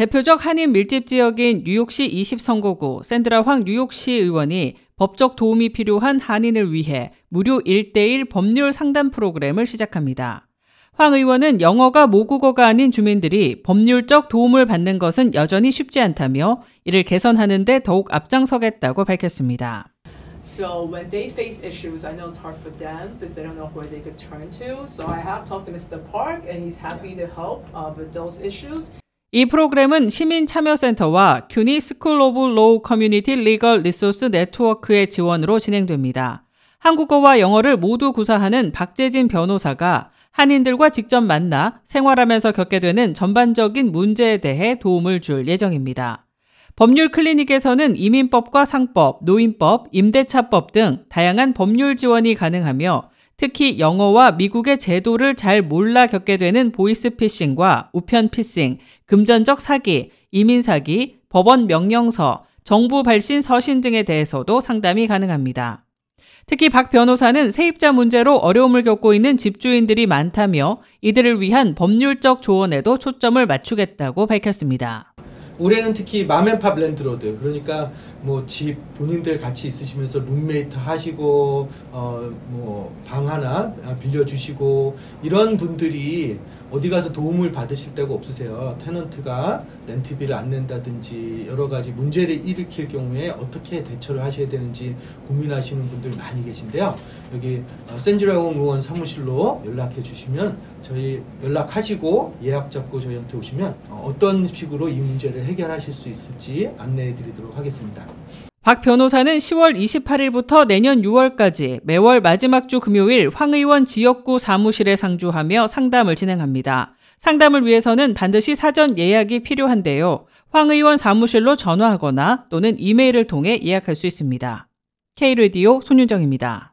대표적 한인 밀집 지역인 뉴욕시 20선거구 샌드라 황 뉴욕시 의원이 법적 도움이 필요한 한인을 위해 무료 1대1 법률 상담 프로그램을 시작합니다. 황 의원은 영어가 모국어가 아닌 주민들이 법률적 도움을 받는 것은 여전히 쉽지 않다며 이를 개선하는 데 더욱 앞장서겠다고 밝혔습니다. So when they face issues, I know it's hard for them because they don't know where they could turn to. So I have talked to Mr. Park and he's happy to help uh, with those issues. 이 프로그램은 시민참여센터와 CUNY School of Law Community Legal Resource Network의 지원으로 진행됩니다. 한국어와 영어를 모두 구사하는 박재진 변호사가 한인들과 직접 만나 생활하면서 겪게 되는 전반적인 문제에 대해 도움을 줄 예정입니다. 법률 클리닉에서는 이민법과 상법, 노인법, 임대차법 등 다양한 법률 지원이 가능하며 특히 영어와 미국의 제도를 잘 몰라 겪게 되는 보이스피싱과 우편피싱, 금전적 사기, 이민사기, 법원 명령서, 정부 발신 서신 등에 대해서도 상담이 가능합니다. 특히 박 변호사는 세입자 문제로 어려움을 겪고 있는 집주인들이 많다며 이들을 위한 법률적 조언에도 초점을 맞추겠다고 밝혔습니다. 올해는 특히 mom and pop landlord 그러니까 뭐 집 본인들 같이 있으시면서 룸메이트 하시고 어 뭐 방 하나 빌려 주시고 이런 분들이 어디 가서 도움을 받으실 데가 없으세요. 테넌트가 렌트비를 안 낸다든지 여러 가지 문제를 일으킬 경우에 어떻게 대처를 하셔야 되는지 고민하시는 분들 많이 계신데요. 여기 센지라공 의원 사무실로 연락해 주시면 저희 연락하시고 예약 잡고 저희한테 오시면 어떤 식으로 이 문제를 해결하실 수 있을지 안내해 드리도록 하겠습니다. 박 변호사는 10월 28일부터 내년 6월까지 매월 마지막 주 금요일 황 의원 지역구 사무실에 상주하며 상담을 진행합니다. 상담을 위해서는 반드시 사전 예약이 필요한데요. 황 의원 사무실로 전화하거나 또는 이메일을 통해 예약할 수 있습니다. K-Radio 손윤정입니다.